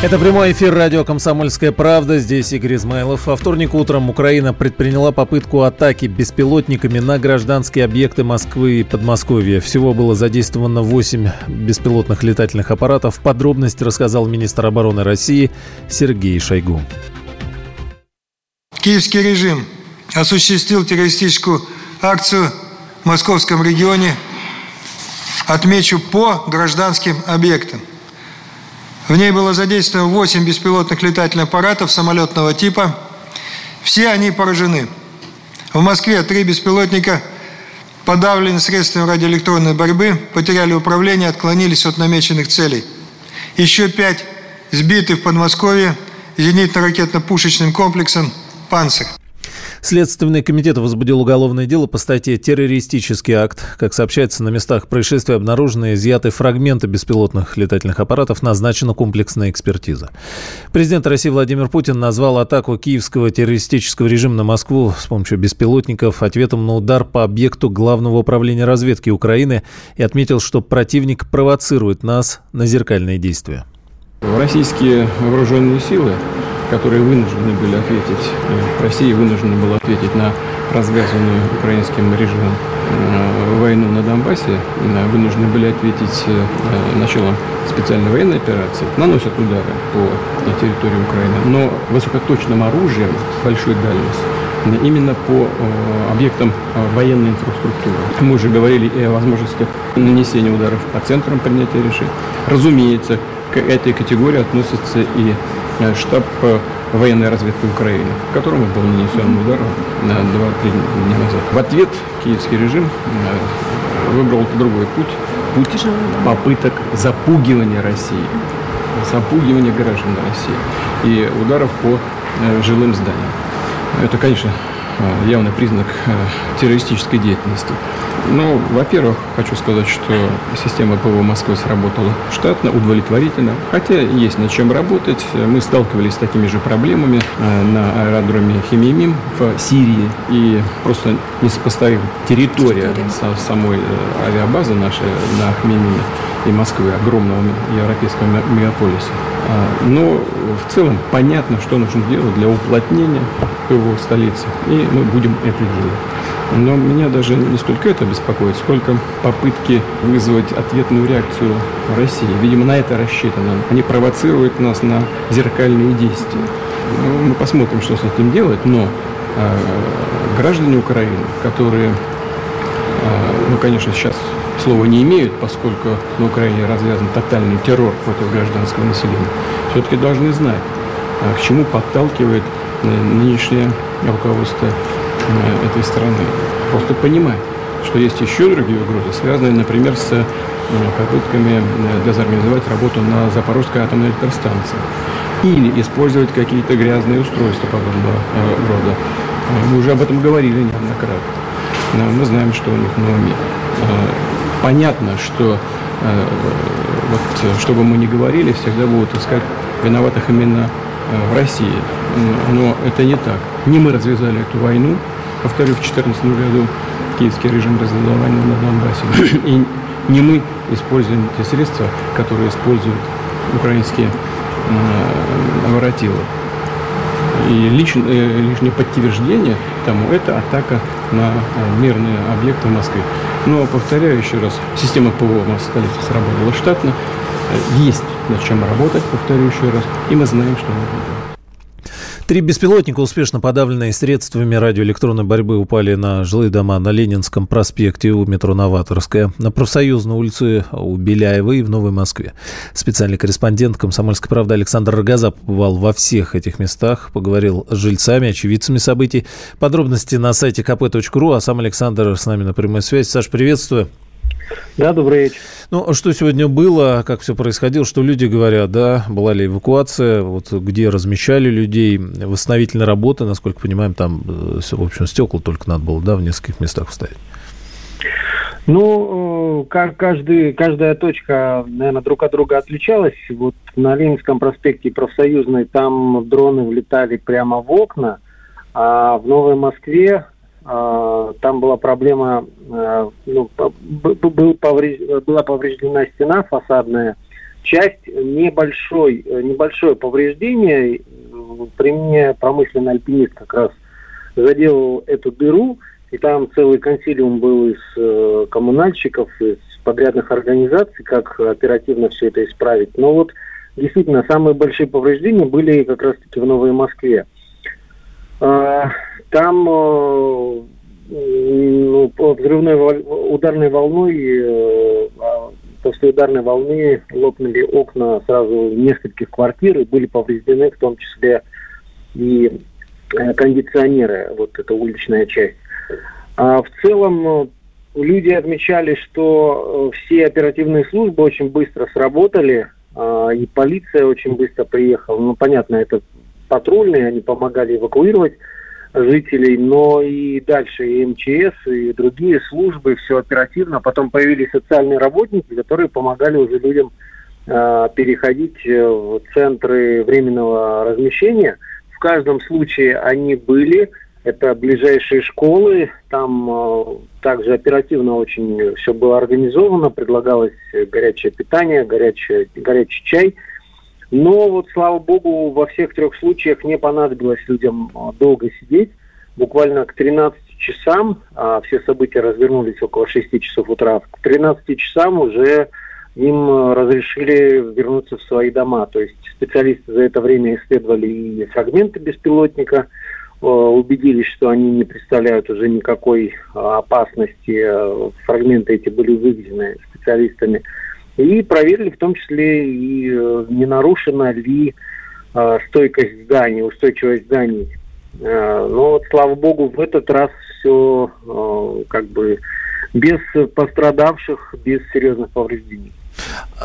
Это прямой эфир радио «Комсомольская правда». Здесь Игорь Измайлов. Во вторник утром Украина предприняла попытку атаки беспилотниками на гражданские объекты Москвы и Подмосковья. Всего было задействовано 8 беспилотных летательных аппаратов. Подробности рассказал министр обороны России Сергей Шойгу. Киевский режим осуществил террористическую акцию в московском регионе, отмечу, по гражданским объектам – в ней было задействовано 8 беспилотных летательных аппаратов самолетного типа. Все они поражены. В Москве три беспилотника подавлены средствами радиоэлектронной борьбы, потеряли управление, отклонились от намеченных целей. Еще пять сбиты в Подмосковье зенитно-ракетно-пушечным комплексом «Панцирь». Следственный комитет возбудил уголовное дело по статье «Террористический акт». Как сообщается, на местах происшествия обнаружены изъяты фрагменты беспилотных летательных аппаратов, назначена комплексная экспертиза. Президент России Владимир Путин назвал атаку киевского террористического режима на Москву с помощью беспилотников ответом на удар по объекту Главного управления разведки Украины и отметил, что противник провоцирует нас на зеркальные действия. Российские вооруженные силы которые вынуждены были ответить, э, Россия вынуждена была ответить на развязанную украинским режимом э, войну на Донбассе, вынуждены были ответить э, началом специальной военной операции, наносят удары по территории Украины, но высокоточным оружием большой дальности именно по объектам военной инфраструктуры. Мы уже говорили и о возможности нанесения ударов по центрам принятия решений. Разумеется, к этой категории относится и Э, штаб э, военной разведки Украины, которому был нанесен удар на 2-3 дня назад. В ответ киевский режим э, выбрал другой путь, путь попыток запугивания России, запугивания граждан России и ударов по жилым зданиям. Это, конечно, явный признак террористической деятельности. Ну, во-первых, хочу сказать, что система ПВО Москвы сработала штатно, удовлетворительно. Хотя есть над чем работать. Мы сталкивались с такими же проблемами э, на аэродроме Хемимим в Сирии. И просто несопоставим территория самой э, авиабазы нашей на Хемимиме и Москвы, огромного европейского мегаполиса. А, но в целом понятно, что нужно делать для уплотнения ПВО столицы. И мы будем это делать. Но меня даже не столько это беспокоит, сколько попытки вызвать ответную реакцию России. Видимо, на это рассчитано. Они провоцируют нас на зеркальные действия. Ну, мы посмотрим, что с этим делать, но э, граждане Украины, которые, э, ну, конечно, сейчас слова не имеют, поскольку на Украине развязан тотальный террор против гражданского населения, все-таки должны знать, э, к чему подталкивает э, нынешнее руководство Э, этой страны. Просто понимать, что есть еще другие угрозы, связанные, например, с э, попытками дезорганизовать работу на Запорожской атомной электростанции или использовать какие-то грязные устройства подобного рода. Мы уже об этом говорили неоднократно. Но мы знаем, что у них на уме. Понятно, что вот, что бы мы ни говорили, всегда будут искать виноватых именно в России. Но это не так. Не мы развязали эту войну, повторю, в 2014 году киевский режим развязал войну на Донбассе. И не мы используем те средства, которые используют украинские э, воротилы. И э, лишнее подтверждение тому это атака на э, мирные объекты в Москве. Но, повторяю еще раз, система ПВО у нас в столице сработала штатно. Есть над чем работать, повторю еще раз, и мы знаем, что нужно делать. Три беспилотника, успешно подавленные средствами радиоэлектронной борьбы, упали на жилые дома на Ленинском проспекте у метро Новаторская, на Профсоюзной улице у Беляева и в Новой Москве. Специальный корреспондент «Комсомольской правды» Александр Рогоза побывал во всех этих местах, поговорил с жильцами, очевидцами событий. Подробности на сайте kp.ru, а сам Александр с нами на прямой связи. Саш, приветствую. Да, добрый вечер. Ну, а что сегодня было, как все происходило, что люди говорят, да, была ли эвакуация, вот где размещали людей, восстановительная работа, насколько понимаем, там, э, в общем, стекла только надо было, да, в нескольких местах вставить. Ну, э, каждый, каждая точка, наверное, друг от друга отличалась. Вот на Ленинском проспекте Профсоюзной там дроны влетали прямо в окна, а в Новой Москве там была проблема, э, ну, была повреждена стена фасадная, часть небольшой, небольшое повреждение, при мне промышленный альпинист как раз заделал эту дыру, и там целый консилиум был из э, коммунальщиков, из подрядных организаций, как оперативно все это исправить. Но вот действительно самые большие повреждения были как раз-таки в Новой Москве. Э, там э, ну, взрывной ударной волной, э, а после ударной волны лопнули окна сразу нескольких квартир и были повреждены в том числе и э, кондиционеры, вот эта уличная часть. А в целом люди отмечали, что все оперативные службы очень быстро сработали, а, и полиция очень быстро приехала. Ну, понятно, это патрульные, они помогали эвакуировать жителей, но и дальше и МЧС, и другие службы, все оперативно. Потом появились социальные работники, которые помогали уже людям э, переходить в центры временного размещения. В каждом случае они были, это ближайшие школы, там э, также оперативно очень все было организовано, предлагалось горячее питание, горячее, горячий чай. Но вот, слава богу, во всех трех случаях не понадобилось людям э, долго сидеть. Буквально к 13 часам, а все события развернулись около 6 часов утра, к 13 часам уже им э, разрешили вернуться в свои дома. То есть специалисты за это время исследовали и фрагменты беспилотника, Э, убедились, что они не представляют уже никакой опасности. Фрагменты эти были выведены специалистами. И проверили в том числе и не нарушена ли стойкость зданий, устойчивость зданий. Но вот, слава богу, в этот раз все как бы без пострадавших, без серьезных повреждений.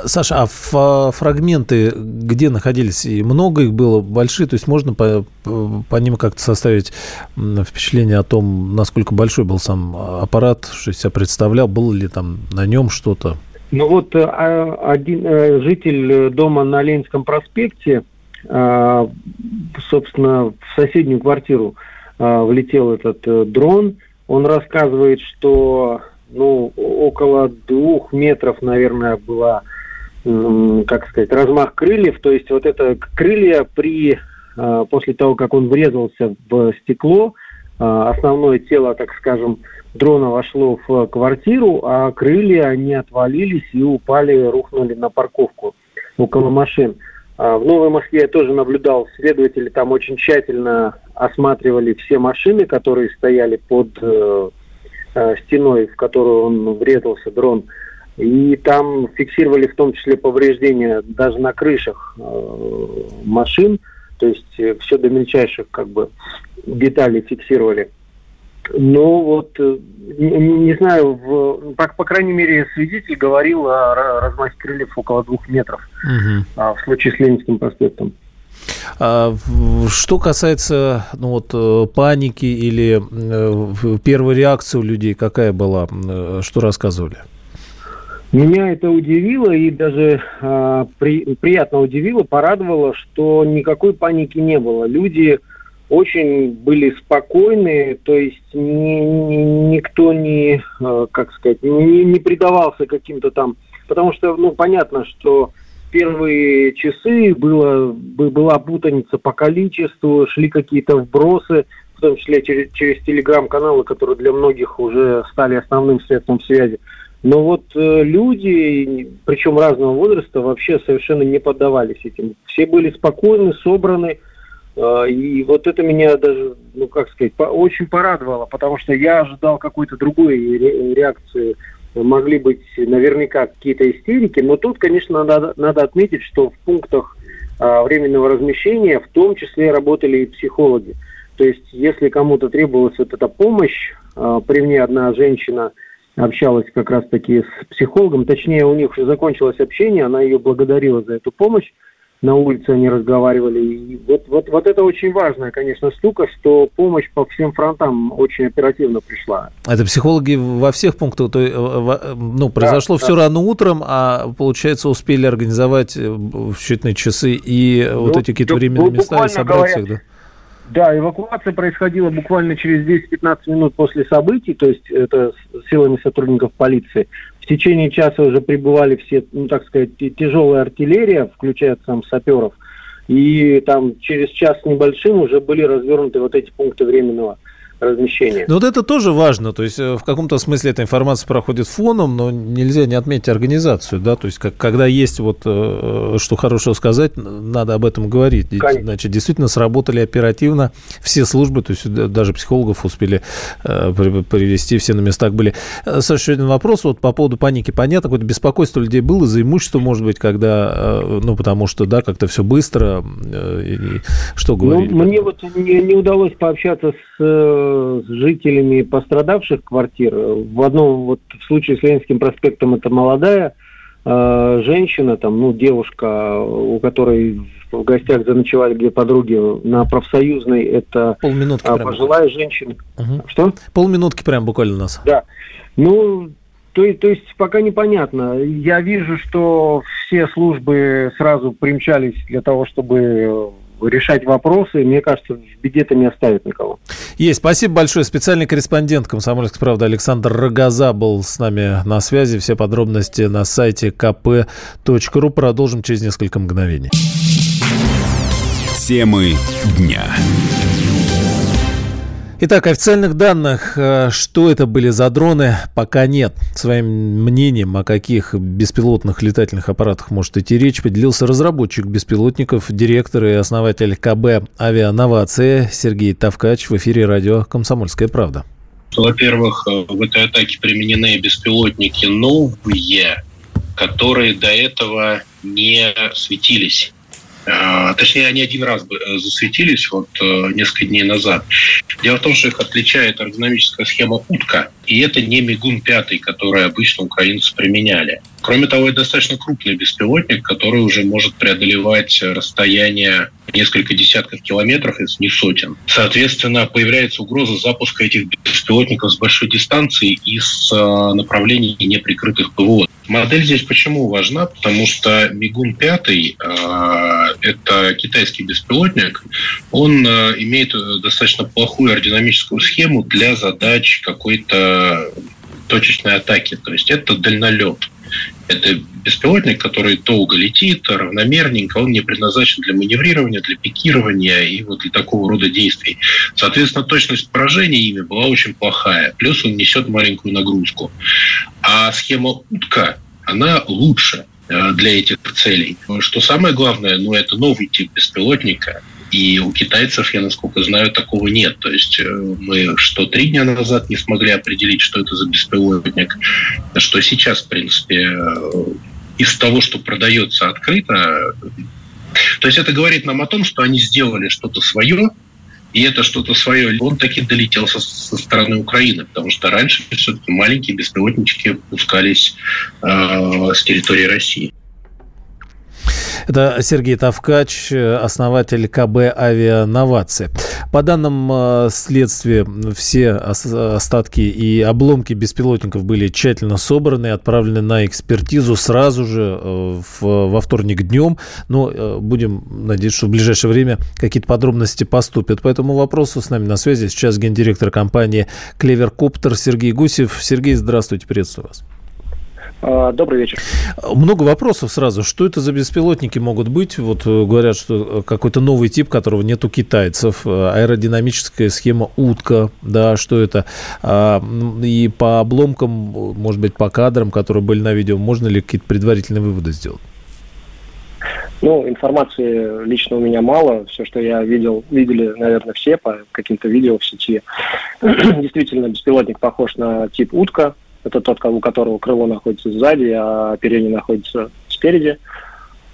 Саша, а фрагменты где находились? И много их было, большие? То есть можно по, по ним как-то составить впечатление о том, насколько большой был сам аппарат, что из себя представлял, было ли там на нем что-то? Ну вот э, а, один э, житель дома на Ленинском проспекте, собственно, в соседнюю квартиру влетел этот дрон. Он рассказывает, что ну, около двух метров, наверное, была, как сказать, размах крыльев. То есть вот это крылья при, после того, как он врезался в стекло, основное тело, так скажем, дрона вошло в квартиру, а крылья, они отвалились и упали, рухнули на парковку около машин. А, в Новой Москве я тоже наблюдал, следователи там очень тщательно осматривали все машины, которые стояли под э, Э, стеной, в которую он врезался, дрон. И там фиксировали в том числе повреждения даже на крышах э, машин, то есть э, все до мельчайших как бы деталей фиксировали. Но вот, не, не знаю, в, по, по крайней мере, свидетель говорил о размахе крыльев около двух метров угу. а, в случае с Ленинским проспектом. А, что касается ну, вот, э, паники или э, первой реакции у людей, какая была? Э, что рассказывали? Меня это удивило и даже э, при, приятно удивило, порадовало, что никакой паники не было. Люди очень были спокойны, то есть ни, ни, никто не, э, как сказать, не, не предавался каким-то там, потому что, ну, понятно, что первые часы было, была путаница по количеству, шли какие-то вбросы, в том числе через, через телеграм-каналы, которые для многих уже стали основным средством связи. Но вот э, люди, причем разного возраста, вообще совершенно не поддавались этим. Все были спокойны, собраны. И вот это меня даже, ну как сказать, очень порадовало, потому что я ожидал какой-то другой ре, реакции могли быть наверняка какие-то истерики, но тут, конечно, надо, надо отметить, что в пунктах а, временного размещения в том числе работали и психологи. То есть, если кому-то требовалась вот эта помощь, а, при мне одна женщина общалась как раз-таки с психологом, точнее, у них уже закончилось общение, она ее благодарила за эту помощь, на улице они разговаривали. И вот, вот, вот это очень важная, конечно, штука, что помощь по всем фронтам очень оперативно пришла. Это психологи во всех пунктах, то, э, ну, произошло да, все да. рано утром, а, получается, успели организовать э, в считанные часы и ну, вот эти какие-то временные места и собрать говоря, всех, да? Да, эвакуация происходила буквально через 10-15 минут после событий, то есть это силами сотрудников полиции. В течение часа уже прибывали все, ну так сказать, тяжелая артиллерия, включая сам саперов. И там через час небольшим уже были развернуты вот эти пункты временного размещения. Ну вот это тоже важно, то есть э, в каком-то смысле эта информация проходит фоном, но нельзя не отметить организацию, да, то есть как, когда есть вот э, что хорошего сказать, надо об этом говорить. Конечно. Значит, действительно сработали оперативно все службы, то есть даже психологов успели э, привести, все на местах были. Саша, еще один вопрос вот по поводу паники. Понятно, какое-то беспокойство людей было за имущество, может быть, когда, ну потому что, да, как-то все быстро, и, что говорили? Ну, мне вот не, не удалось пообщаться с с жителями пострадавших квартир. В одном вот в случае с Ленинским проспектом это молодая э, женщина, там, ну, девушка, у которой в гостях заночевали где подруги на профсоюзной, это Полминутки а, пожилая прям. женщина. Угу. Что? Полминутки прям буквально у нас. Да. Ну, то, то есть пока непонятно. Я вижу, что все службы сразу примчались для того, чтобы решать вопросы. Мне кажется, в беде это не оставит никого. Есть. Спасибо большое. Специальный корреспондент «Комсомольской правды» Александр Рогоза был с нами на связи. Все подробности на сайте kp.ru. Продолжим через несколько мгновений. Темы дня. Итак, официальных данных, э, что это были за дроны, пока нет. Своим мнением, о каких беспилотных летательных аппаратах может идти речь, поделился разработчик беспилотников, директор и основатель КБ «Авиановация» Сергей Тавкач в эфире радио «Комсомольская правда». Во-первых, э, в этой атаке применены беспилотники новые, которые до этого не светились. А, точнее, они один раз э, засветились вот э, несколько дней назад. Дело в том, что их отличает эргономическая схема утка, и это не Мигун-5, который обычно украинцы применяли. Кроме того, это достаточно крупный беспилотник, который уже может преодолевать расстояние несколько десятков километров, если не сотен. Соответственно, появляется угроза запуска этих беспилотников с большой дистанции и с э, направлений неприкрытых ПВО. Модель здесь почему важна? Потому что Мигун 5 э, это китайский беспилотник, он э, имеет достаточно плохую аэродинамическую схему для задач какой-то точечной атаки. То есть это дальнолет. Это беспилотник, который долго летит, равномерненько, он не предназначен для маневрирования, для пикирования и вот для такого рода действий. Соответственно, точность поражения ими была очень плохая. Плюс он несет маленькую нагрузку. А схема утка, она лучше э, для этих целей. Что самое главное, ну, это новый тип беспилотника, и у китайцев, я насколько знаю, такого нет. То есть э, мы что три дня назад не смогли определить, что это за беспилотник, что сейчас, в принципе, э, из того, что продается открыто, то есть это говорит нам о том, что они сделали что-то свое, и это что-то свое, он таки долетел со, со стороны Украины, потому что раньше все-таки маленькие беспилотнички пускались э, с территории России. Это Сергей Тавкач, основатель КБ «Авиановации». По данным э, следствия, все остатки и обломки беспилотников были тщательно собраны и отправлены на экспертизу сразу же э, во вторник днем. Но э, будем надеяться, что в ближайшее время какие-то подробности поступят. По этому вопросу с нами на связи сейчас гендиректор компании «Клевер Коптер» Сергей Гусев. Сергей, здравствуйте, приветствую вас. А, добрый вечер. Много вопросов сразу. Что это за беспилотники могут быть? Вот э, говорят, что э, какой-то новый тип, которого нет у китайцев. Э, аэродинамическая схема утка. Да, что это? А, и по обломкам, может быть, по кадрам, которые были на видео, можно ли какие-то предварительные выводы сделать? Ну, информации лично у меня мало. Все, что я видел, видели, наверное, все по каким-то видео в сети. Действительно, беспилотник похож на тип утка. Это тот, у которого крыло находится сзади, а оперение находится спереди.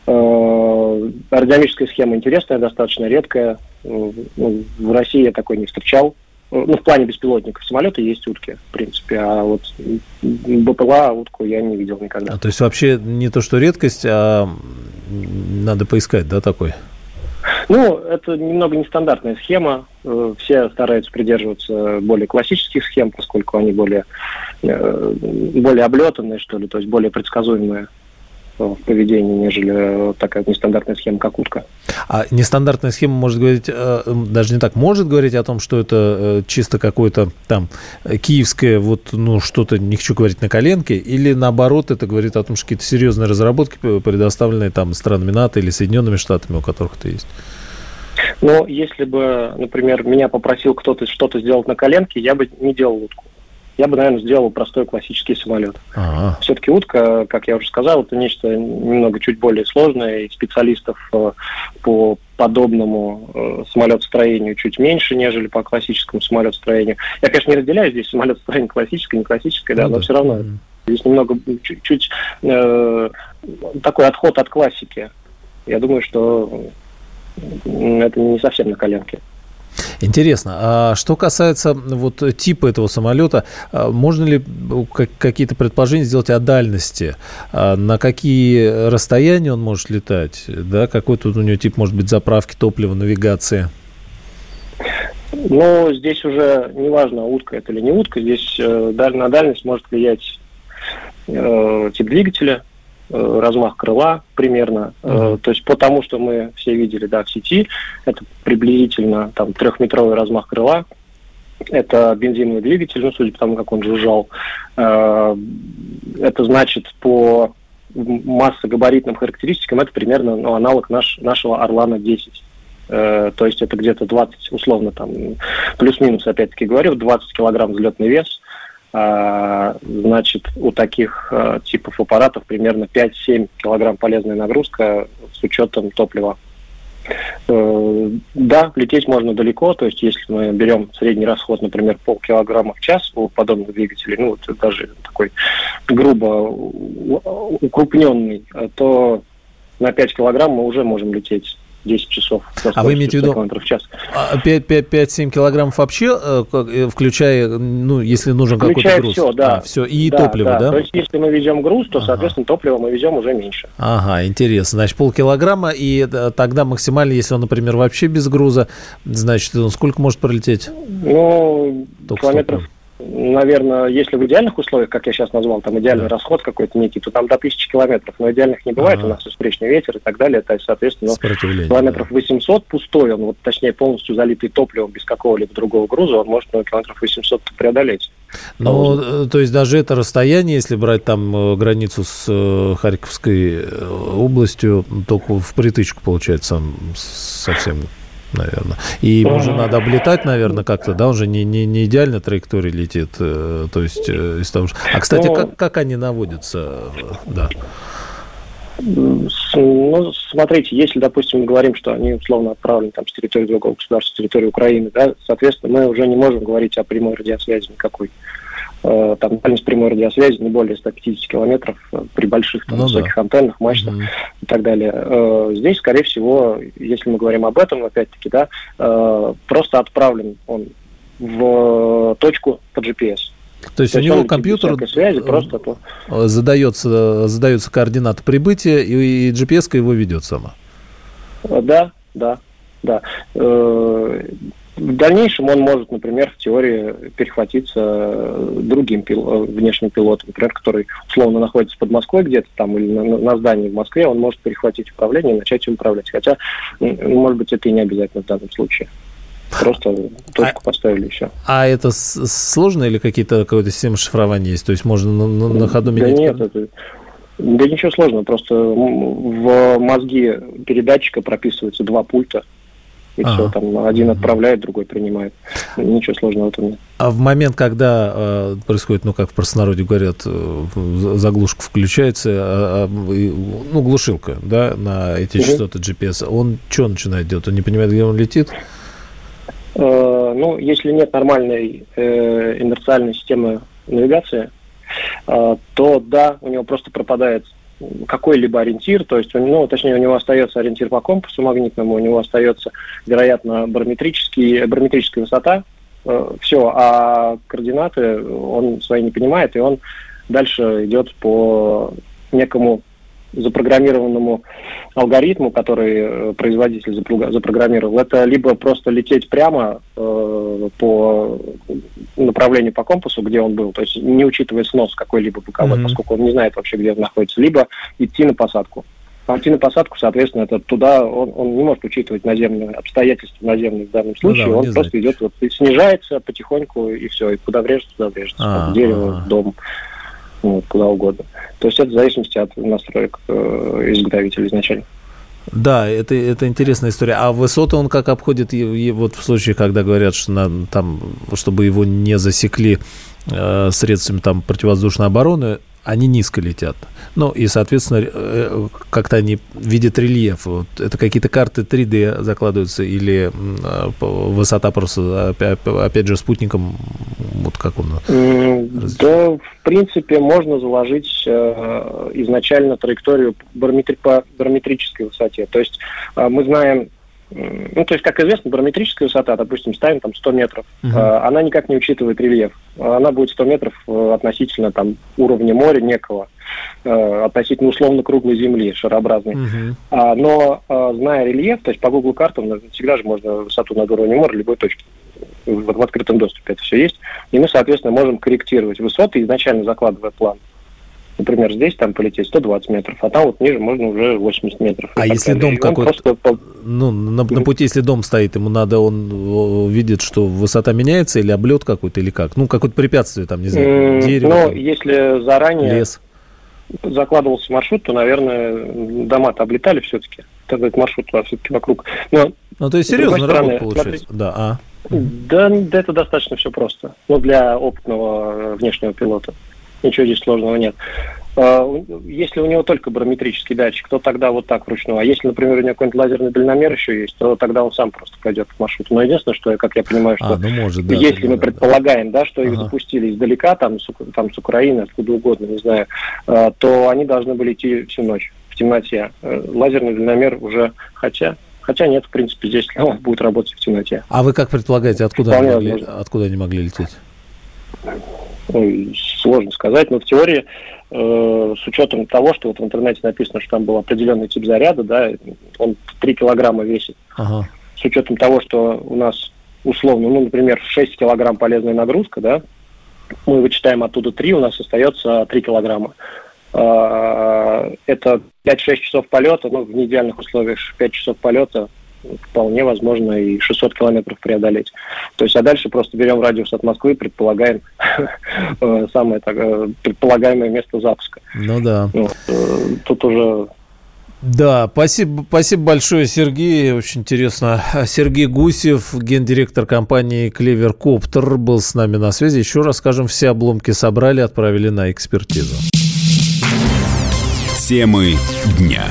Э, аэродинамическая схема интересная, достаточно редкая. Ну, в России я такой не встречал. ну, в плане беспилотников самолеты есть утки, в принципе, а вот БПЛА утку я не видел никогда. А, то есть вообще не то, что редкость, а надо поискать, да, такой? Ну, это немного нестандартная схема. Э, все стараются придерживаться более классических схем, поскольку они более, э, более облетанные, что ли, то есть более предсказуемые в поведении, нежели такая нестандартная схема, как утка. А нестандартная схема может говорить, э, даже не так, может говорить о том, что это чисто какое-то там киевское, вот, ну, что-то, не хочу говорить на коленке, или наоборот, это говорит о том, что какие-то серьезные разработки, предоставленные там странами НАТО или Соединенными Штатами, у которых это есть? Но если бы, например, меня попросил кто-то что-то сделать на коленке, я бы не делал утку. Я бы, наверное, сделал простой классический самолет. Ага. Все-таки утка, как я уже сказал, это нечто немного чуть более сложное, и специалистов э, по подобному э, самолетостроению чуть меньше, нежели по классическому самолетостроению. Я, конечно, не разделяю здесь самолетостроение классическое, не классическое, да, ну, но да. все равно mm-hmm. здесь немного чуть-чуть э, такой отход от классики. Я думаю, что это не совсем на коленке. Интересно. А что касается вот типа этого самолета, а можно ли какие-то предположения сделать о дальности? А на какие расстояния он может летать? Да, какой тут у него тип может быть заправки топлива, навигации? Ну, здесь уже неважно, утка это или не утка, здесь э, на дальность может влиять э, тип двигателя, размах крыла примерно. Mm-hmm. То есть по тому, что мы все видели да, в сети, это приблизительно там трехметровый размах крыла. Это бензиновый двигатель, ну, судя по тому, как он жужжал. Э, это значит по массогабаритным характеристикам это примерно ну, аналог наш, нашего Орлана-10. То есть это где-то 20, условно, там, плюс-минус, опять-таки говорю, 20 килограмм взлетный вес – значит, у таких а, типов аппаратов примерно 5-7 килограмм полезная нагрузка с учетом топлива. Э, да, лететь можно далеко, то есть если мы берем средний расход, например, полкилограмма в час у подобных двигателей, ну вот даже такой грубо укрупненный, то на 5 килограмм мы уже можем лететь 10 часов. А вы имеете в виду в час. 5-7 а, килограммов вообще, э, э, включая, ну, если нужен какой-то груз? все, да. А, все, и да, топливо, да. да? То есть, если мы везем груз, то, ага. соответственно, топливо мы везем уже меньше. Ага, интересно. Значит, полкилограмма, и э, тогда максимально, если он, например, вообще без груза, значит, он сколько может пролететь? Ну, Только километров наверное, если в идеальных условиях, как я сейчас назвал, там идеальный да. расход какой-то некий, то там до тысячи километров, но идеальных не бывает, ага. у нас встречный ветер и так далее, то есть, соответственно, километров 800 пустой, он, вот, точнее, полностью залитый топливом без какого-либо другого груза, он может ну, километров 800 преодолеть. Ну, э, то есть даже это расстояние, если брать там э, границу с э, Харьковской областью, только в притычку получается совсем наверное. И ему же надо облетать, наверное, как-то, да, он же не, не, не идеально траектории летит, э, то есть э, из того же... А, кстати, ну, как, как они наводятся, да? Ну, смотрите, если, допустим, мы говорим, что они условно отправлены там, с территории другого государства, с территории Украины, да, соответственно, мы уже не можем говорить о прямой радиосвязи никакой. Э, там дальность прямой радиосвязи не более 150 километров э, при больших там, ну, высоких да. антеннах, мачтах угу. и так далее. Э, здесь, скорее всего, если мы говорим об этом, опять-таки, да, просто отправлен он в точку по GPS. То есть, То у него компьютер связи, просто задается, задается координаты прибытия, и, и GPS его ведет сама. Да, да, да. В дальнейшем он может, например, в теории перехватиться другим пил, внешним пилотом, например, который условно находится под Москвой где-то там или на, на здании в Москве, он может перехватить управление и начать им управлять. Хотя, может быть, это и не обязательно в данном случае. Просто точку а, поставили и все. А это сложно или какие-то какая-то система шифрования есть? То есть можно на, на, на ходу менять? Да нет, это, да ничего сложного, просто в мозги передатчика прописываются два пульта, и а. все, там один отправляет, другой принимает. Ничего сложного в этом нет. А в момент, когда э, происходит, ну, как в простонародье говорят, э, заглушка включается, э, э, ну, глушилка, да, на эти угу. частоты GPS, он что начинает делать? Он не понимает, где он летит? Э, ну, если нет нормальной э, инерциальной системы навигации, э, то да, у него просто пропадает какой-либо ориентир, то есть, ну, точнее, у него остается ориентир по компасу магнитному, у него остается, вероятно, барометрический, барометрическая высота, э, все, а координаты он свои не понимает, и он дальше идет по некому запрограммированному алгоритму, который э, производитель запрограммировал, это либо просто лететь прямо э, по направлению по компасу, где он был, то есть не учитывая снос какой-либо боковой, mm-hmm. поскольку он не знает вообще, где он находится, либо идти на посадку. А идти на посадку, соответственно, это туда он, он не может учитывать наземные обстоятельства наземные в данном случае, ну, да, он, он просто идет, вот, снижается потихоньку и все, и куда врежется, туда врежется, а, дерево, дом ну, куда угодно. То есть это в зависимости от настроек э, изготовителя изначально. Да, это, это интересная история. А высоты он как обходит, и, и вот в случае, когда говорят, что на, там, чтобы его не засекли э, средствами там, противовоздушной обороны, они низко летят. Ну, и, соответственно, э, как-то они видят рельеф. Вот это какие-то карты 3D закладываются или э, высота просто, опять же, спутником, вот как он? Да, в принципе, можно заложить э, изначально траекторию барометри по барометрической высоте. То есть мы знаем ну, то есть, как известно, барометрическая высота, допустим, ставим там 100 метров, uh-huh. она никак не учитывает рельеф. Она будет 100 метров э, относительно там уровня моря некого, э, относительно условно круглой земли, шарообразной. Uh-huh. А, но, э, зная рельеф, то есть по Google картам всегда же можно высоту над уровнем моря любой точки. В, в открытом доступе это все есть. И мы, соответственно, можем корректировать высоты, изначально закладывая план например, здесь там полететь 120 метров, а там вот ниже можно уже 80 метров. А если дом какой-то, просто... ну, на, на пути, если дом стоит, ему надо, он видит, что высота меняется или облет какой-то, или как? Ну, какое-то препятствие там, не знаю, дерево. Ну, если заранее лес. закладывался маршрут, то, наверное, дома-то облетали все-таки. Тогда этот маршрут все-таки вокруг. Но, ну, то есть серьезно работа получается? Смотри, да, а. Да, да, это достаточно все просто. Ну, для опытного внешнего пилота. Ничего здесь сложного нет. А, если у него только барометрический датчик, то тогда вот так вручную. А если, например, у него какой-нибудь лазерный дальномер еще есть, то тогда он сам просто пойдет по маршруту. Но единственное, что, как я понимаю, что а, ну, может, да, если да, мы да, предполагаем, да, что ага. их запустили издалека, там с, там, с Украины, откуда угодно, не знаю, а, то они должны были идти всю ночь в темноте. Э, лазерный дальномер уже, хотя Хотя нет, в принципе, здесь он будет работать в темноте. А вы как предполагаете, откуда, они могли, откуда они могли лететь? Ну, сложно сказать, но в теории, э, с учетом того, что вот в интернете написано, что там был определенный тип заряда, да, он 3 килограмма весит, ага. с учетом того, что у нас условно, ну, например, 6 килограмм полезная нагрузка, да, мы вычитаем оттуда 3, у нас остается 3 килограмма. Э, это 5-6 часов полета, ну, в неидеальных условиях 5 часов полета вполне возможно и 600 километров преодолеть. То есть, а дальше просто берем радиус от Москвы, предполагаем э, самое э, предполагаемое место запуска. Ну да. Э, тут уже да, спасибо, спасибо большое, Сергей. Очень интересно. Сергей Гусев, гендиректор компании Клевер Коптер, был с нами на связи. Еще раз скажем, все обломки собрали, отправили на экспертизу. Темы дня.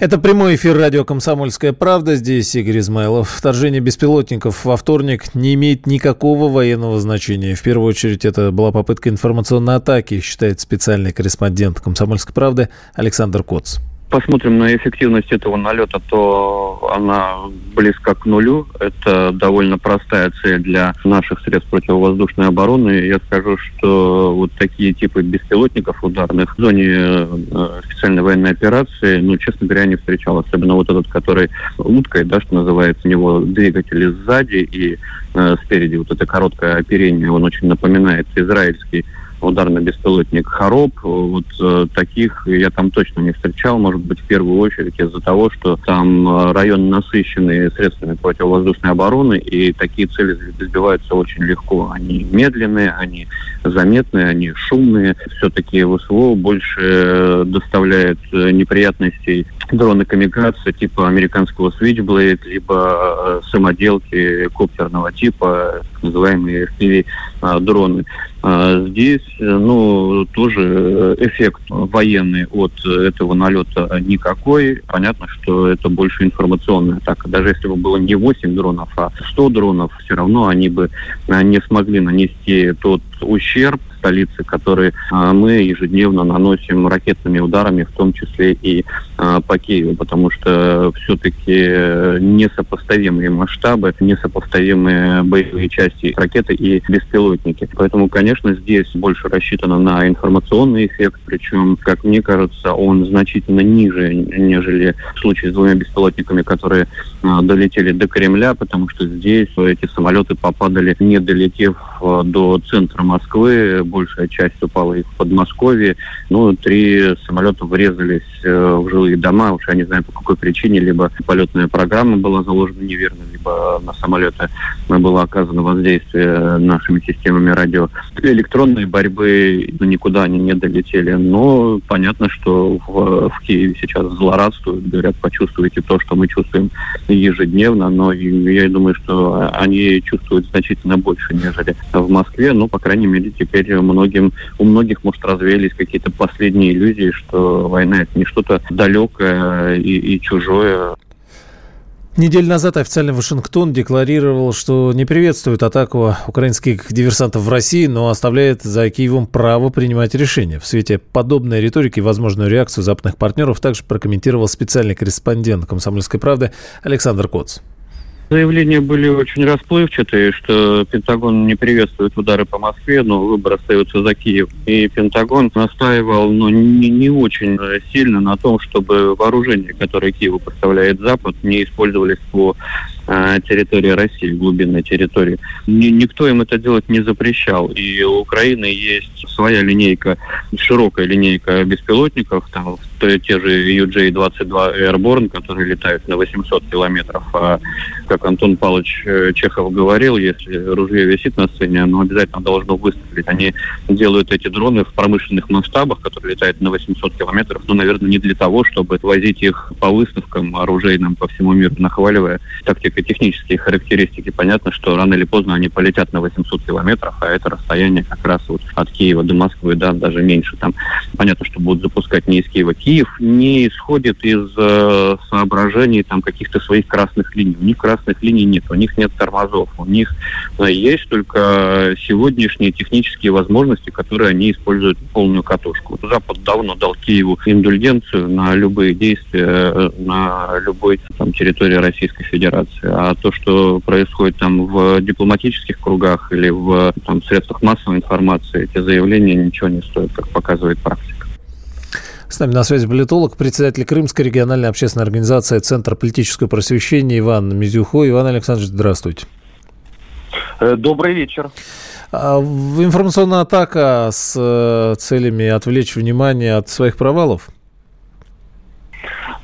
Это прямой эфир радио «Комсомольская правда». Здесь Игорь Измайлов. Вторжение беспилотников во вторник не имеет никакого военного значения. В первую очередь, это была попытка информационной атаки, считает специальный корреспондент «Комсомольской правды» Александр Коц посмотрим на эффективность этого налета, то она близка к нулю. Это довольно простая цель для наших средств противовоздушной обороны. Я скажу, что вот такие типы беспилотников ударных в зоне э, специальной военной операции, ну, честно говоря, не встречал. Особенно вот этот, который уткой, да, что называется, у него двигатели сзади и э, спереди вот это короткое оперение, он очень напоминает израильский ударный беспилотник «Хороб». Вот э, таких я там точно не встречал, может быть, в первую очередь из-за того, что там э, район насыщенный средствами противовоздушной обороны, и такие цели сбиваются очень легко. Они медленные, они заметные, они шумные. Все-таки ВСУ больше э, доставляет э, неприятностей дроны камикадзе типа американского Switchblade, либо э, самоделки коптерного типа, называемые FPV-дроны. А здесь, ну, тоже эффект военный от этого налета никакой. Понятно, что это больше информационная атака. Даже если бы было не 8 дронов, а 100 дронов, все равно они бы не смогли нанести тот ущерб столицы, который а, мы ежедневно наносим ракетными ударами, в том числе и а, по Киеву, потому что все-таки несопоставимые масштабы, несопоставимые боевые части ракеты и беспилотники. Поэтому, конечно, здесь больше рассчитано на информационный эффект, причем, как мне кажется, он значительно ниже, нежели в случае с двумя беспилотниками, которые а, долетели до Кремля, потому что здесь эти самолеты попадали, не долетев до центра Москвы, большая часть упала их в Подмосковье. Ну, три самолета врезались э, в жилые дома, уж я не знаю по какой причине, либо полетная программа была заложена неверно, либо на самолеты было оказано воздействие нашими системами радио. Электронной борьбы ну, никуда они не долетели, но понятно, что в, в Киеве сейчас злорадствуют, говорят, почувствуйте то, что мы чувствуем ежедневно, но я думаю, что они чувствуют значительно больше, нежели в Москве, ну, по крайней мере, теперь многим, у многих, может, развеялись какие-то последние иллюзии, что война это не что-то далекое и, и чужое. Неделю назад официальный Вашингтон декларировал, что не приветствует атаку украинских диверсантов в России, но оставляет за Киевом право принимать решения. В свете подобной риторики возможную реакцию западных партнеров также прокомментировал специальный корреспондент «Комсомольской правды» Александр Коц. Заявления были очень расплывчатые, что Пентагон не приветствует удары по Москве, но выбор остается за Киев. И Пентагон настаивал ну, не, не очень сильно на том, чтобы вооружение, которое Киеву поставляет Запад, не использовались по территории России, глубинной территории. Ни, никто им это делать не запрещал. И у Украины есть своя линейка, широкая линейка беспилотников, там те же UJ-22 Airborne, которые летают на 800 километров. А, как Антон Павлович э, Чехов говорил, если ружье висит на сцене, оно обязательно должно выстрелить. Они делают эти дроны в промышленных масштабах, которые летают на 800 километров, но, наверное, не для того, чтобы возить их по выставкам оружейным по всему миру, нахваливая тактико-технические характеристики. Понятно, что рано или поздно они полетят на 800 километров, а это расстояние как раз вот от Киева до Москвы, да, даже меньше. Там понятно, что будут запускать не из Киева. Киев не исходит из э, соображений там каких-то своих красных линий. У них красных линий нет, у них нет тормозов, у них э, есть только сегодняшние технические возможности, которые они используют полную катушку. Запад давно дал Киеву индульгенцию на любые действия э, на любой там, территории Российской Федерации. А то, что происходит там в дипломатических кругах или в там, средствах массовой информации, эти заявления ничего не стоят, как показывает практика. С нами на связи политолог, председатель Крымской региональной общественной организации Центр политического просвещения Иван Мизюхо. Иван Александрович, здравствуйте. Э, добрый вечер. А, информационная атака с э, целями отвлечь внимание от своих провалов?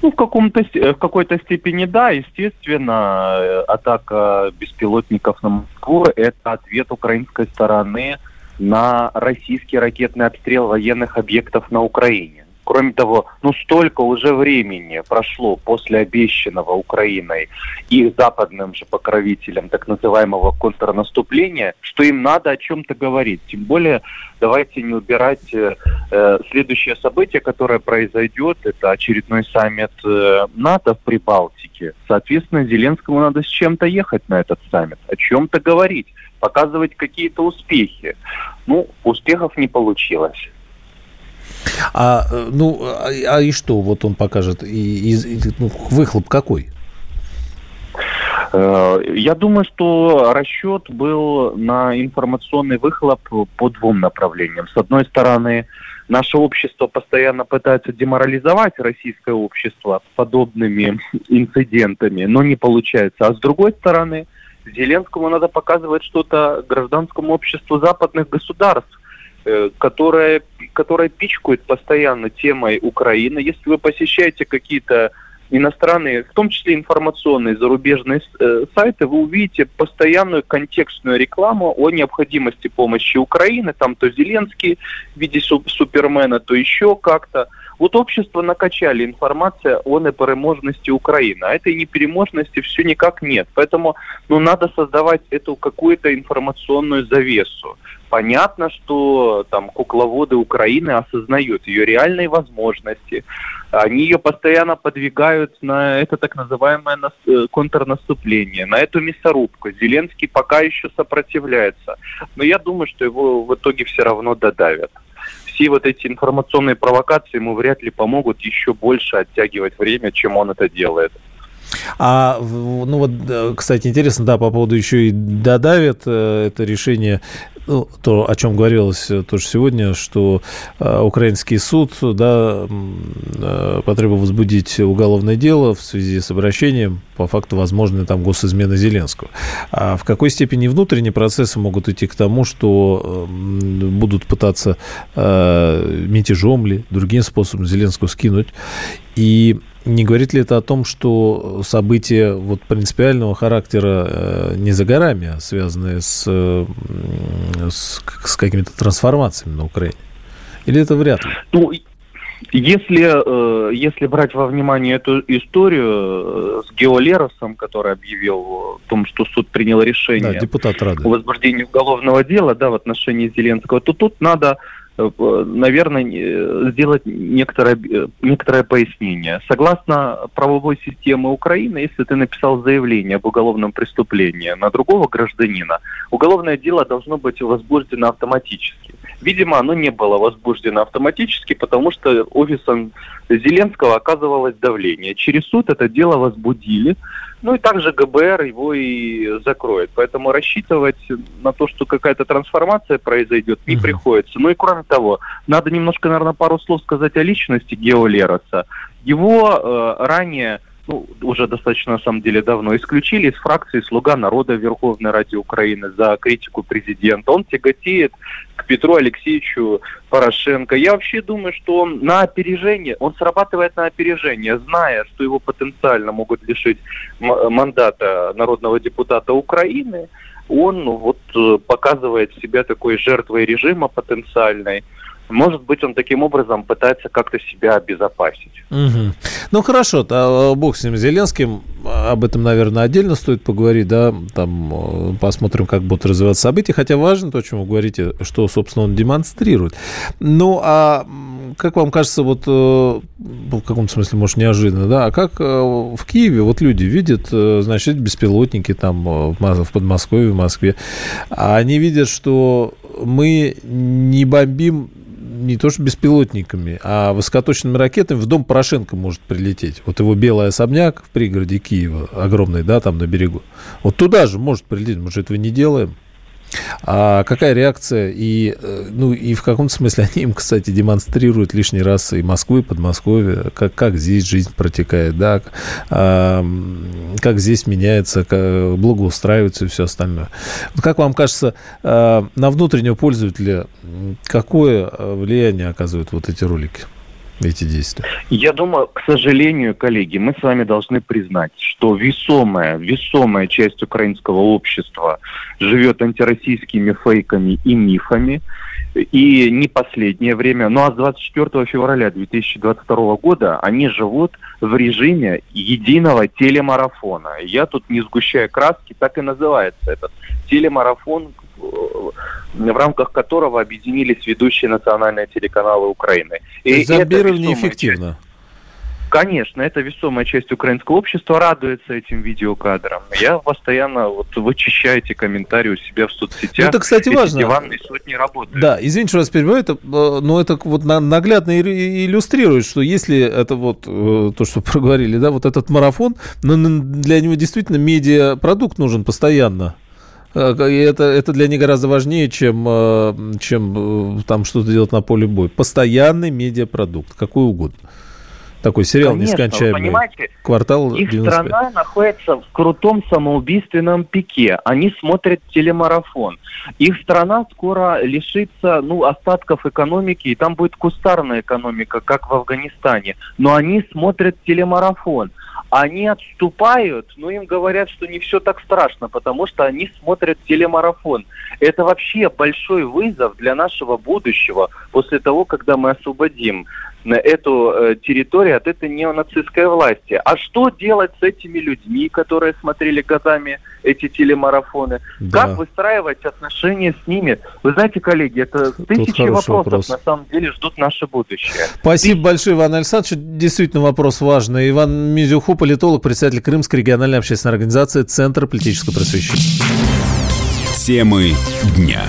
Ну, в, каком-то, в какой-то степени да, естественно, э, атака беспилотников на Москву – это ответ украинской стороны на российский ракетный обстрел военных объектов на Украине. Кроме того, ну столько уже времени прошло после обещанного Украиной и западным же покровителям так называемого контрнаступления, что им надо о чем-то говорить. Тем более, давайте не убирать э, э, следующее событие, которое произойдет, это очередной саммит э, НАТО в Прибалтике. Соответственно, Зеленскому надо с чем-то ехать на этот саммит, о чем-то говорить, показывать какие-то успехи. Ну, успехов не получилось. А, ну, а, а и что вот он покажет? И, и, ну, выхлоп какой? Э, я думаю, что расчет был на информационный выхлоп по двум направлениям. С одной стороны, наше общество постоянно пытается деморализовать российское общество подобными инцидентами, но не получается. А с другой стороны, Зеленскому надо показывать что-то гражданскому обществу западных государств, Э, которая, которая пичкает постоянно темой Украины. Если вы посещаете какие-то иностранные, в том числе информационные зарубежные э, сайты, вы увидите постоянную контекстную рекламу о необходимости помощи Украины. Там то Зеленский в виде супермена, то еще как-то. Вот общество накачали информация о непереможности Украины, а этой непереможности все никак нет. Поэтому ну, надо создавать эту какую-то информационную завесу. Понятно, что там кукловоды Украины осознают ее реальные возможности. Они ее постоянно подвигают на это так называемое э, контрнаступление, на эту мясорубку. Зеленский пока еще сопротивляется. Но я думаю, что его в итоге все равно додавят все вот эти информационные провокации ему вряд ли помогут еще больше оттягивать время, чем он это делает. А, ну вот, э, кстати, интересно, да, по поводу еще и додавят э, это решение, ну, то, о чем говорилось э, тоже сегодня, что э, украинский суд, да, э, потребовал возбудить уголовное дело в связи с обращением по факту возможной там госизмены Зеленского. А в какой степени внутренние процессы могут идти к тому, что будут пытаться мятежом ли, другим способом Зеленского скинуть, и не говорит ли это о том, что события вот принципиального характера э, не за горами, а связанные с, с, с какими-то трансформациями на Украине? Или это вряд ли? Ну, если, э, если брать во внимание эту историю э, с Геолеросом, который объявил о том, что суд принял решение да, депутат Рады. о возбуждении уголовного дела да, в отношении Зеленского, то тут надо Э, наверное, э, сделать некоторое, э, некоторое пояснение. Согласно правовой системе Украины, если ты написал заявление об уголовном преступлении на другого гражданина, уголовное дело должно быть возбуждено автоматически. Видимо, оно не было возбуждено автоматически, потому что офисом Зеленского оказывалось давление. Через суд это дело возбудили, ну и также ГБР его и закроет. Поэтому рассчитывать на то, что какая-то трансформация произойдет, не приходится. Ну и кроме того, надо немножко, наверное, пару слов сказать о личности Гео Лероса. Его э, ранее ну, уже достаточно, на самом деле, давно исключили из фракции «Слуга народа» Верховной Раде Украины за критику президента. Он тяготеет к Петру Алексеевичу Порошенко. Я вообще думаю, что он на опережение, он срабатывает на опережение, зная, что его потенциально могут лишить мандата народного депутата Украины, он вот э, показывает себя такой жертвой режима потенциальной. Может быть, он таким образом пытается как-то себя обезопасить. Угу. Ну хорошо, а, бог с ним, Зеленским, об этом, наверное, отдельно стоит поговорить, да, там э, посмотрим, как будут развиваться события, хотя важно то, о чем вы говорите, что, собственно, он демонстрирует. Ну, а как вам кажется, вот э, в каком-то смысле, может, неожиданно, да, а как в Киеве вот люди видят, значит, беспилотники там в Подмосковье, в Москве, а они видят, что мы не бомбим не то что беспилотниками, а высокоточными ракетами в дом Порошенко может прилететь. Вот его белый особняк в пригороде Киева, огромный, да, там на берегу. Вот туда же может прилететь, мы же этого не делаем. А какая реакция? И, э, ну, и в каком смысле они им, кстати, демонстрируют лишний раз и Москву, и Подмосковье, как, как здесь жизнь протекает, да, а, как здесь меняется, как благоустраивается и все остальное. Как вам кажется, а, на внутреннего пользователя какое э, влияние оказывают вот эти ролики? Эти действия? Я думаю, к сожалению, коллеги, мы с вами должны признать, что весомая, весомая часть украинского общества живет антироссийскими фейками и мифами. И не последнее время, ну а с 24 февраля 2022 года они живут в режиме единого телемарафона. Я тут не сгущаю краски, так и называется этот телемарафон в рамках которого объединились ведущие национальные телеканалы Украины. И Зомбирование эффективно. Конечно, это весомая часть украинского общества радуется этим видеокадрам. Я постоянно вот вычищаю эти комментарии у себя в соцсетях. Ну, это, кстати, эти важно. диванные сотни работают. Да, извините, что раз перебиваю, это, э, но это вот наглядно иллюстрирует, что если это вот э, то, что проговорили, да, вот этот марафон, для него действительно медиапродукт нужен постоянно. Э, это, это для них гораздо важнее, чем, э, чем э, там что-то делать на поле боя. Постоянный медиапродукт, какой угодно. Такой сериал Конечно, нескончаемый. Вы понимаете, Квартал их 95. страна находится в крутом самоубийственном пике. Они смотрят телемарафон. Их страна скоро лишится ну, остатков экономики, и там будет кустарная экономика, как в Афганистане. Но они смотрят телемарафон. Они отступают, но им говорят, что не все так страшно, потому что они смотрят телемарафон. Это вообще большой вызов для нашего будущего после того, когда мы освободим эту э, территорию от этой неонацистской власти. А что делать с этими людьми, которые смотрели годами эти телемарафоны? Да. Как выстраивать отношения с ними? Вы знаете, коллеги, это тысячи вопросов вопрос. на самом деле ждут наше будущее. Спасибо Ты... большое, Иван Александрович. Действительно вопрос важный. Иван Мизюху, политолог, председатель Крымской региональной общественной организации Центр политического просвещения. Темы дня.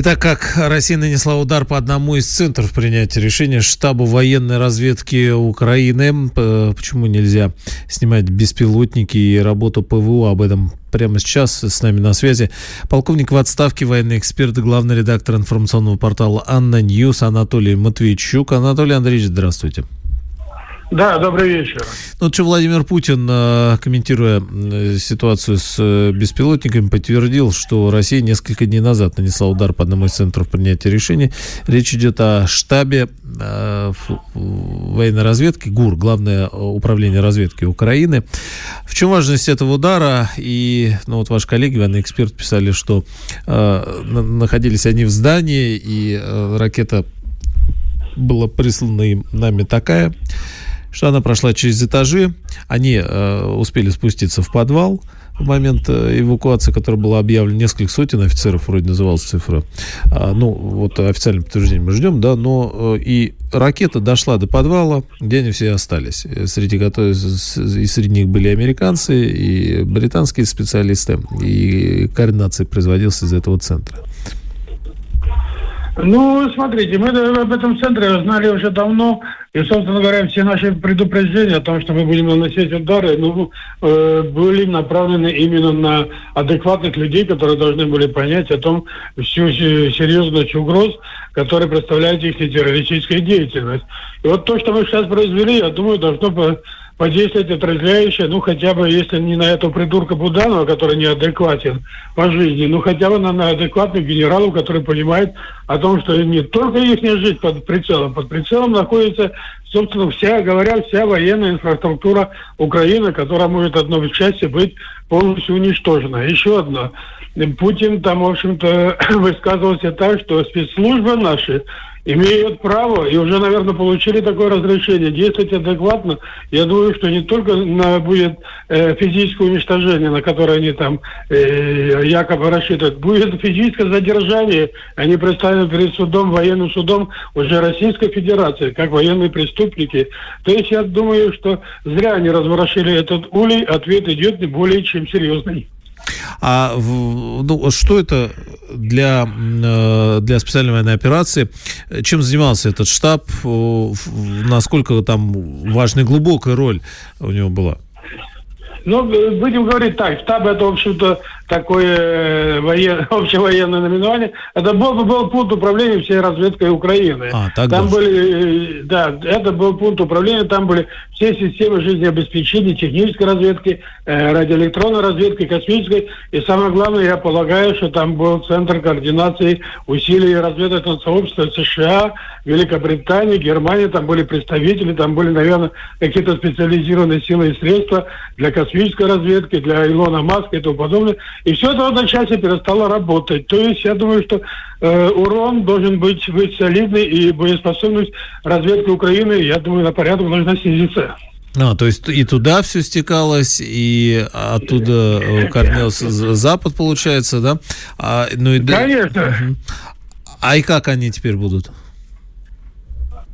Итак, как Россия нанесла удар по одному из центров принятия решения штабу военной разведки Украины, почему нельзя снимать беспилотники и работу ПВО, об этом прямо сейчас с нами на связи полковник в отставке, военный эксперт, главный редактор информационного портала ANNA News Анатолий Матвейчук. Анатолий Андреевич, здравствуйте. Да, добрый вечер. Ну, что Владимир Путин, э, комментируя ситуацию с э, беспилотниками, подтвердил, что Россия несколько дней назад нанесла удар по одному из центров принятия решений. Речь идет о штабе э, военной разведки, ГУР, Главное управление разведки Украины. В чем важность этого удара? И, ну, вот ваши коллеги, военные эксперты, писали, что э, находились они в здании, и э, ракета была прислана им нами такая, что она прошла через этажи, они э, успели спуститься в подвал в момент э, эвакуации, которая была объявлена, несколько сотен офицеров, вроде называлась цифра. А, ну, вот официальное подтверждение мы ждем, да, но э, и ракета дошла до подвала, где они все остались. Среди, и среди них были американцы, и британские специалисты, и координация производилась из этого центра. Ну, смотрите, мы об этом центре знали уже давно, и, собственно говоря, все наши предупреждения о том, что мы будем наносить удары, ну, э, были направлены именно на адекватных людей, которые должны были понять о том всю серьезность угроз, которые представляет их террористическая деятельность. И вот то, что мы сейчас произвели, я думаю, должно подействовать отрезвляюще, ну, хотя бы, если не на этого придурка Буданова, который неадекватен по жизни, ну, хотя бы на, на адекватных генералов, которые понимают о том, что не только их жизнь под прицелом, под прицелом находится, собственно, вся, говоря, вся военная инфраструктура Украины, которая может одной части быть полностью уничтожена. Еще одно. Путин там, в общем-то, высказывался так, что спецслужбы наши имеют право и уже, наверное, получили такое разрешение действовать адекватно. Я думаю, что не только на, будет э, физическое уничтожение, на которое они там э, якобы рассчитывают, будет физическое задержание. Они представлены перед судом, военным судом уже Российской Федерации, как военные преступники. То есть я думаю, что зря они разворошили этот улей, ответ идет не более чем серьезный. А ну, что это для, э, для специальной военной операции? Чем занимался этот штаб? Насколько там важная глубокая роль у него была? Ну, будем говорить так, штаб это, в общем-то, такое э, воен... общевоенное наименование. Это был, был пункт управления всей разведкой Украины. А, так там даже. были, э, да, это был пункт управления, там были все системы жизнеобеспечения, технической разведки, э, радиоэлектронной разведки, космической. И самое главное, я полагаю, что там был центр координации усилий разведывательного сообщества США, Великобритании, Германии. Там были представители, там были, наверное, какие-то специализированные силы и средства для космической разведки, для Илона Маска и тому подобное. И все это в одночасье перестало работать. То есть я думаю, что э, урон должен быть, быть солидный, и боеспособность разведки Украины, я думаю, на порядок должна снизиться. А, то есть и туда все стекалось, и оттуда э, корнелся Запад, получается, да? А, ну и, Конечно. А и как они теперь будут?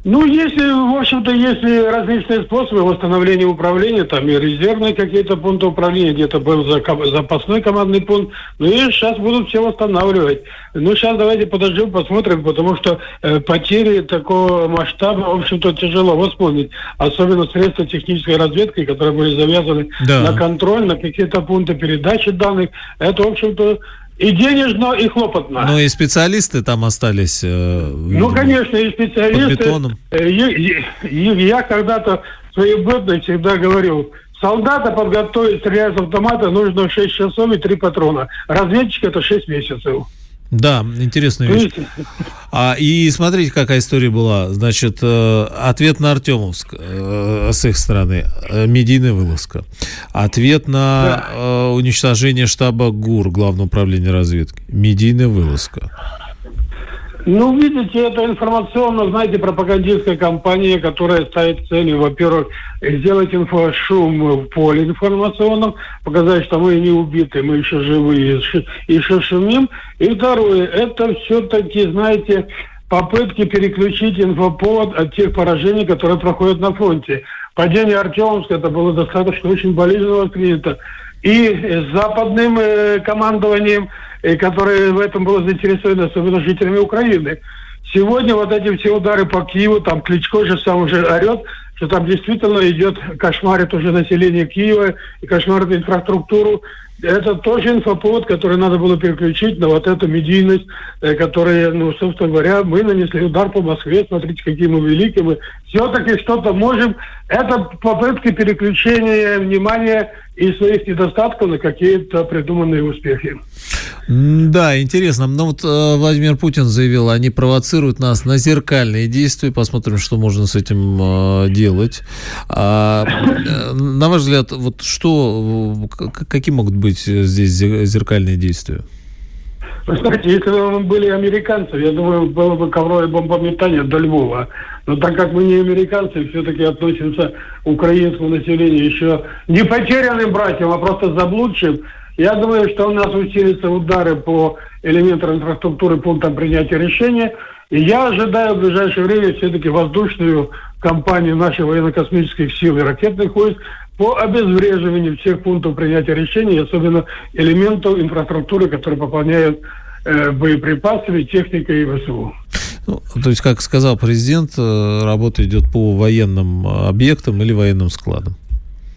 Ну, если, в общем-то, если различные способы восстановления управления, там и резервные какие-то пункты управления, где-то был запасной командный пункт, ну и сейчас будут все восстанавливать. Ну, сейчас давайте подождем, посмотрим, потому что э, потери такого масштаба, в общем-то, тяжело восполнить. Особенно средства технической разведки, которые были завязаны да. на контроль, на какие-то пункты передачи данных. Это, в общем-то, и денежно, и хлопотно. Ну и специалисты там остались. Э, ну, конечно, и специалисты. Под бетоном. Э, я, я когда-то в своей бытной всегда говорил, солдата подготовить, стрелять с автомата нужно 6 часов и 3 патрона. Разведчик это 6 месяцев. Да, интересная вещь. А, и смотрите, какая история была. Значит, э, ответ на Артемовск э, с их стороны. Э, медийная вылазка. Ответ на да. уничтожение штаба ГУР, Главного управления разведки. Медийная вылазка. Ну, видите, это информационно, знаете, пропагандистская кампания, которая ставит целью, во-первых, сделать инфошум в поле информационном, показать, что мы не убиты, мы еще живые, еще шумим. И второе, это все-таки, знаете, попытки переключить инфоповод от тех поражений, которые проходят на фронте. Падение Артемовска, это было достаточно очень болезненно воспринято. И с западным э, командованием – и которые в этом было заинтересованы, особенно жителями Украины. Сегодня вот эти все удары по Киеву, там Кличко же сам уже орет, что там действительно идет, кошмарит уже население Киева и кошмарит инфраструктуру. Это тоже инфоповод, который надо было переключить на вот эту медийность, э, которая, ну, собственно говоря, мы нанесли удар по Москве, смотрите, какие мы великие, мы все-таки что-то можем. Это попытки переключения внимания и своих недостатков на какие-то придуманные успехи. Да, интересно. Но ну вот э, Владимир Путин заявил, они провоцируют нас на зеркальные действия. Посмотрим, что можно с этим э, делать. А, э, на ваш взгляд, вот что, какие могут быть здесь зеркальные действия? Вы знаете, если бы мы были американцами, я думаю, было бы ковровое бомбометание до Львова. Но так как мы не американцы, все-таки относимся к украинскому населению еще не потерянным братьям, а просто заблудшим, я думаю, что у нас усилятся удары по элементам инфраструктуры, пунктам принятия решения. И я ожидаю в ближайшее время все-таки воздушную кампанию наших военно-космических сил и ракетных войск по обезвреживанию всех пунктов принятия решений, особенно элементов инфраструктуры, которые пополняют э, боеприпасами, техникой и ВСУ. Ну, то есть, как сказал президент, э, работа идет по военным объектам или военным складам.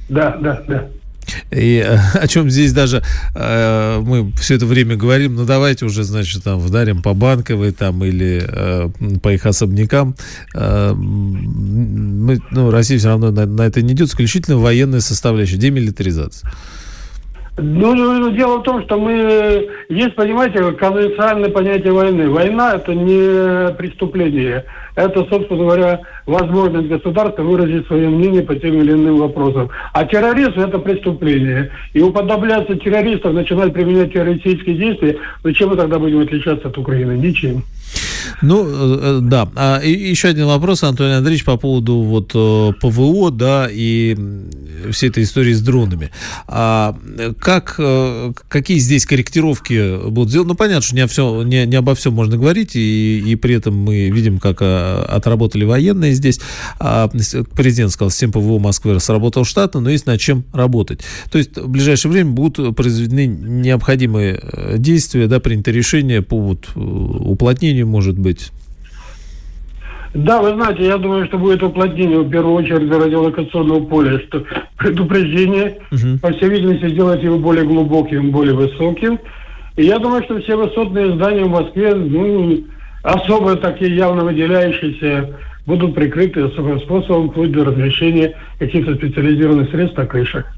Да, да, да. И э, о чем здесь даже э, мы все это время говорим, ну давайте уже, значит, там вдарим по банковой там или э, по их особнякам. Э, мы, ну, Россия все равно на, на это не идет, исключительно военная составляющая, демилитаризация. Ну, ну, ну, дело в том, что мы... Есть, понимаете, конвенциальное понятие войны. Война – это не преступление. Это, собственно говоря, возможность государства выразить свое мнение по тем или иным вопросам. А терроризм – это преступление. И уподобляться террористов, начинать применять террористические действия, ну чем мы тогда будем отличаться от Украины? Ничем. Ну, э, э, да. А еще один вопрос, Антоний Андреевич, по поводу вот э, ПВО, да, и всей этой истории с дронами. А как, какие здесь корректировки будут сделаны? Ну, понятно, что не, все, не, не обо всем можно говорить, и, и при этом мы видим, как отработали военные здесь. А президент сказал, система ПВО Москвы сработал штатно, но есть над чем работать. То есть в ближайшее время будут произведены необходимые действия, да, принято решение по вот, уплотнению, может быть, быть? Да, вы знаете, я думаю, что будет уплотнение в первую очередь радиолокационного поля, что предупреждение, угу. по всей видимости, сделать его более глубоким, более высоким. И я думаю, что все высотные здания в Москве, ну, особо такие явно выделяющиеся, будут прикрыты особым способом, вплоть до размещения каких-то специализированных средств на крышах.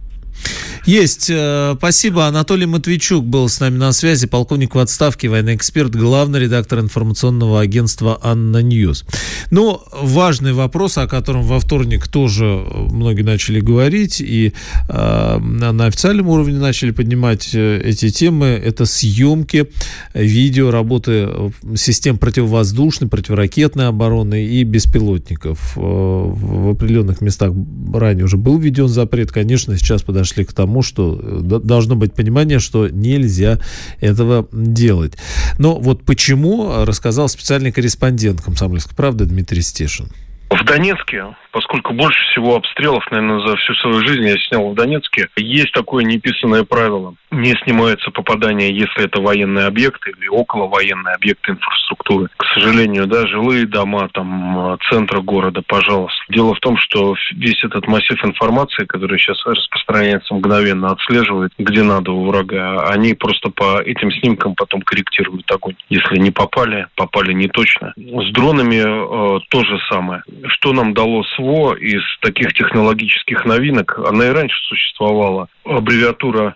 Есть. Э, спасибо. Анатолий Матвейчук был с нами на связи, полковник в отставке, военный эксперт, главный редактор информационного агентства «ANNA News». Но ну, важный вопрос, о котором во вторник тоже многие начали говорить, и э, на официальном уровне начали поднимать э, эти темы, это съемки видео работы систем противовоздушной, противоракетной обороны и беспилотников. Э, в определенных местах ранее уже был введен запрет, конечно, сейчас подошли к тому, тому, что э, должно быть понимание, что нельзя этого делать. Но вот почему, рассказал специальный корреспондент «Комсомольской правды» Дмитрий Стешин. В Донецке поскольку больше всего обстрелов, наверное, за всю свою жизнь я снял в Донецке, есть такое неписанное правило. Не снимается попадание, если это военный объект или около военный объект инфраструктуры. К сожалению, да, жилые дома, там, центра города, пожалуйста. Дело в том, что весь этот массив информации, который сейчас распространяется мгновенно, отслеживает, где надо у врага, они просто по этим снимкам потом корректируют огонь. Если не попали, попали не точно. С дронами э, то же самое. Что нам дало СВО из таких технологических новинок, она и раньше существовала, аббревиатура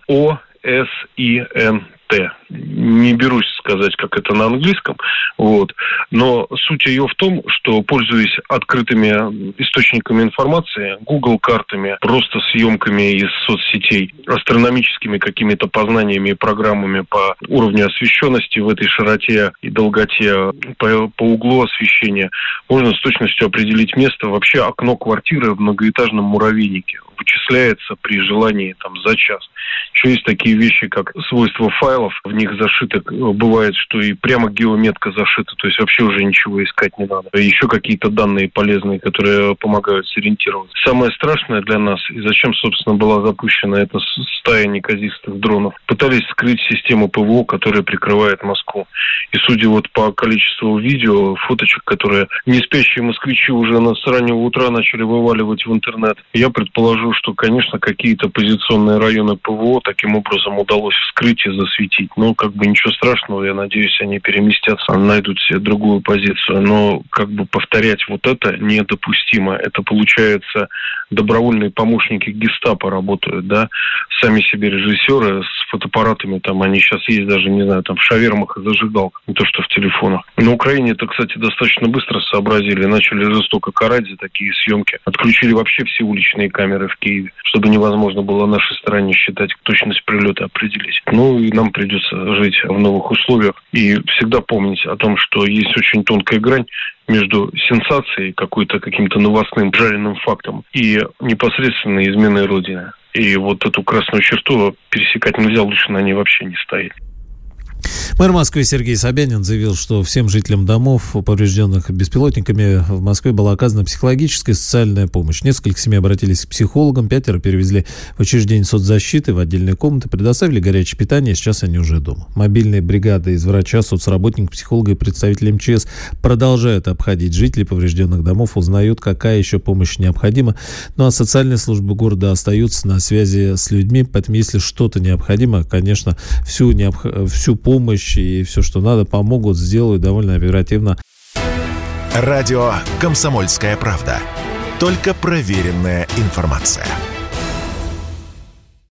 ОСИНТ не берусь сказать, как это на английском, вот. но суть ее в том, что, пользуясь открытыми источниками информации, Google картами, просто съемками из соцсетей, астрономическими какими-то познаниями и программами по уровню освещенности в этой широте и долготе, по, по углу освещения, можно с точностью определить место, вообще окно квартиры в многоэтажном муравейнике вычисляется при желании там за час. Еще есть такие вещи, как свойства файлов, в них зашито, бывает, что и прямо геометка зашита, то есть вообще уже ничего искать не надо. Еще какие-то данные полезные, которые помогают сориентироваться. Самое страшное для нас, и зачем, собственно, была запущена эта стая неказистых дронов, пытались скрыть систему ПВО, которая прикрывает Москву. И судя вот по количеству видео, фоточек, которые не спящие москвичи уже на раннего утра начали вываливать в интернет, я предположу, что, конечно, какие-то позиционные районы ПВО таким образом удалось вскрыть и засветить. Но как бы ничего страшного, я надеюсь, они переместятся, найдут себе другую позицию. Но как бы повторять вот это недопустимо. Это получается добровольные помощники гестапо работают, да, сами себе режиссеры с фотоаппаратами, там они сейчас есть даже, не знаю, там в шавермах и зажигалках, не то что в телефонах. На Украине это, кстати, достаточно быстро сообразили, начали жестоко карать за такие съемки. Отключили вообще все уличные камеры в Киеве, чтобы невозможно было нашей стороне считать точность прилета определить. Ну и нам придется жить в новых условиях и всегда помнить о том, что есть очень тонкая грань между сенсацией, какой-то каким-то новостным жареным фактом и непосредственной изменой Родины. И вот эту красную черту пересекать нельзя, лучше на ней вообще не стоять. Мэр Москвы Сергей Собянин заявил, что всем жителям домов, поврежденных беспилотниками, в Москве была оказана психологическая и социальная помощь. Несколько семей обратились к психологам, пятеро перевезли в учреждение соцзащиты, в отдельные комнаты, предоставили горячее питание, сейчас они уже дома. Мобильные бригады из врача, соцработников, психолога и представителей МЧС продолжают обходить жителей поврежденных домов, узнают, какая еще помощь необходима. Ну а социальные службы города остаются на связи с людьми, поэтому если что-то необходимо, конечно, всю, необх... всю помощь помощь и все, что надо, помогут, сделают довольно оперативно. Радио «Комсомольская правда». Только проверенная информация.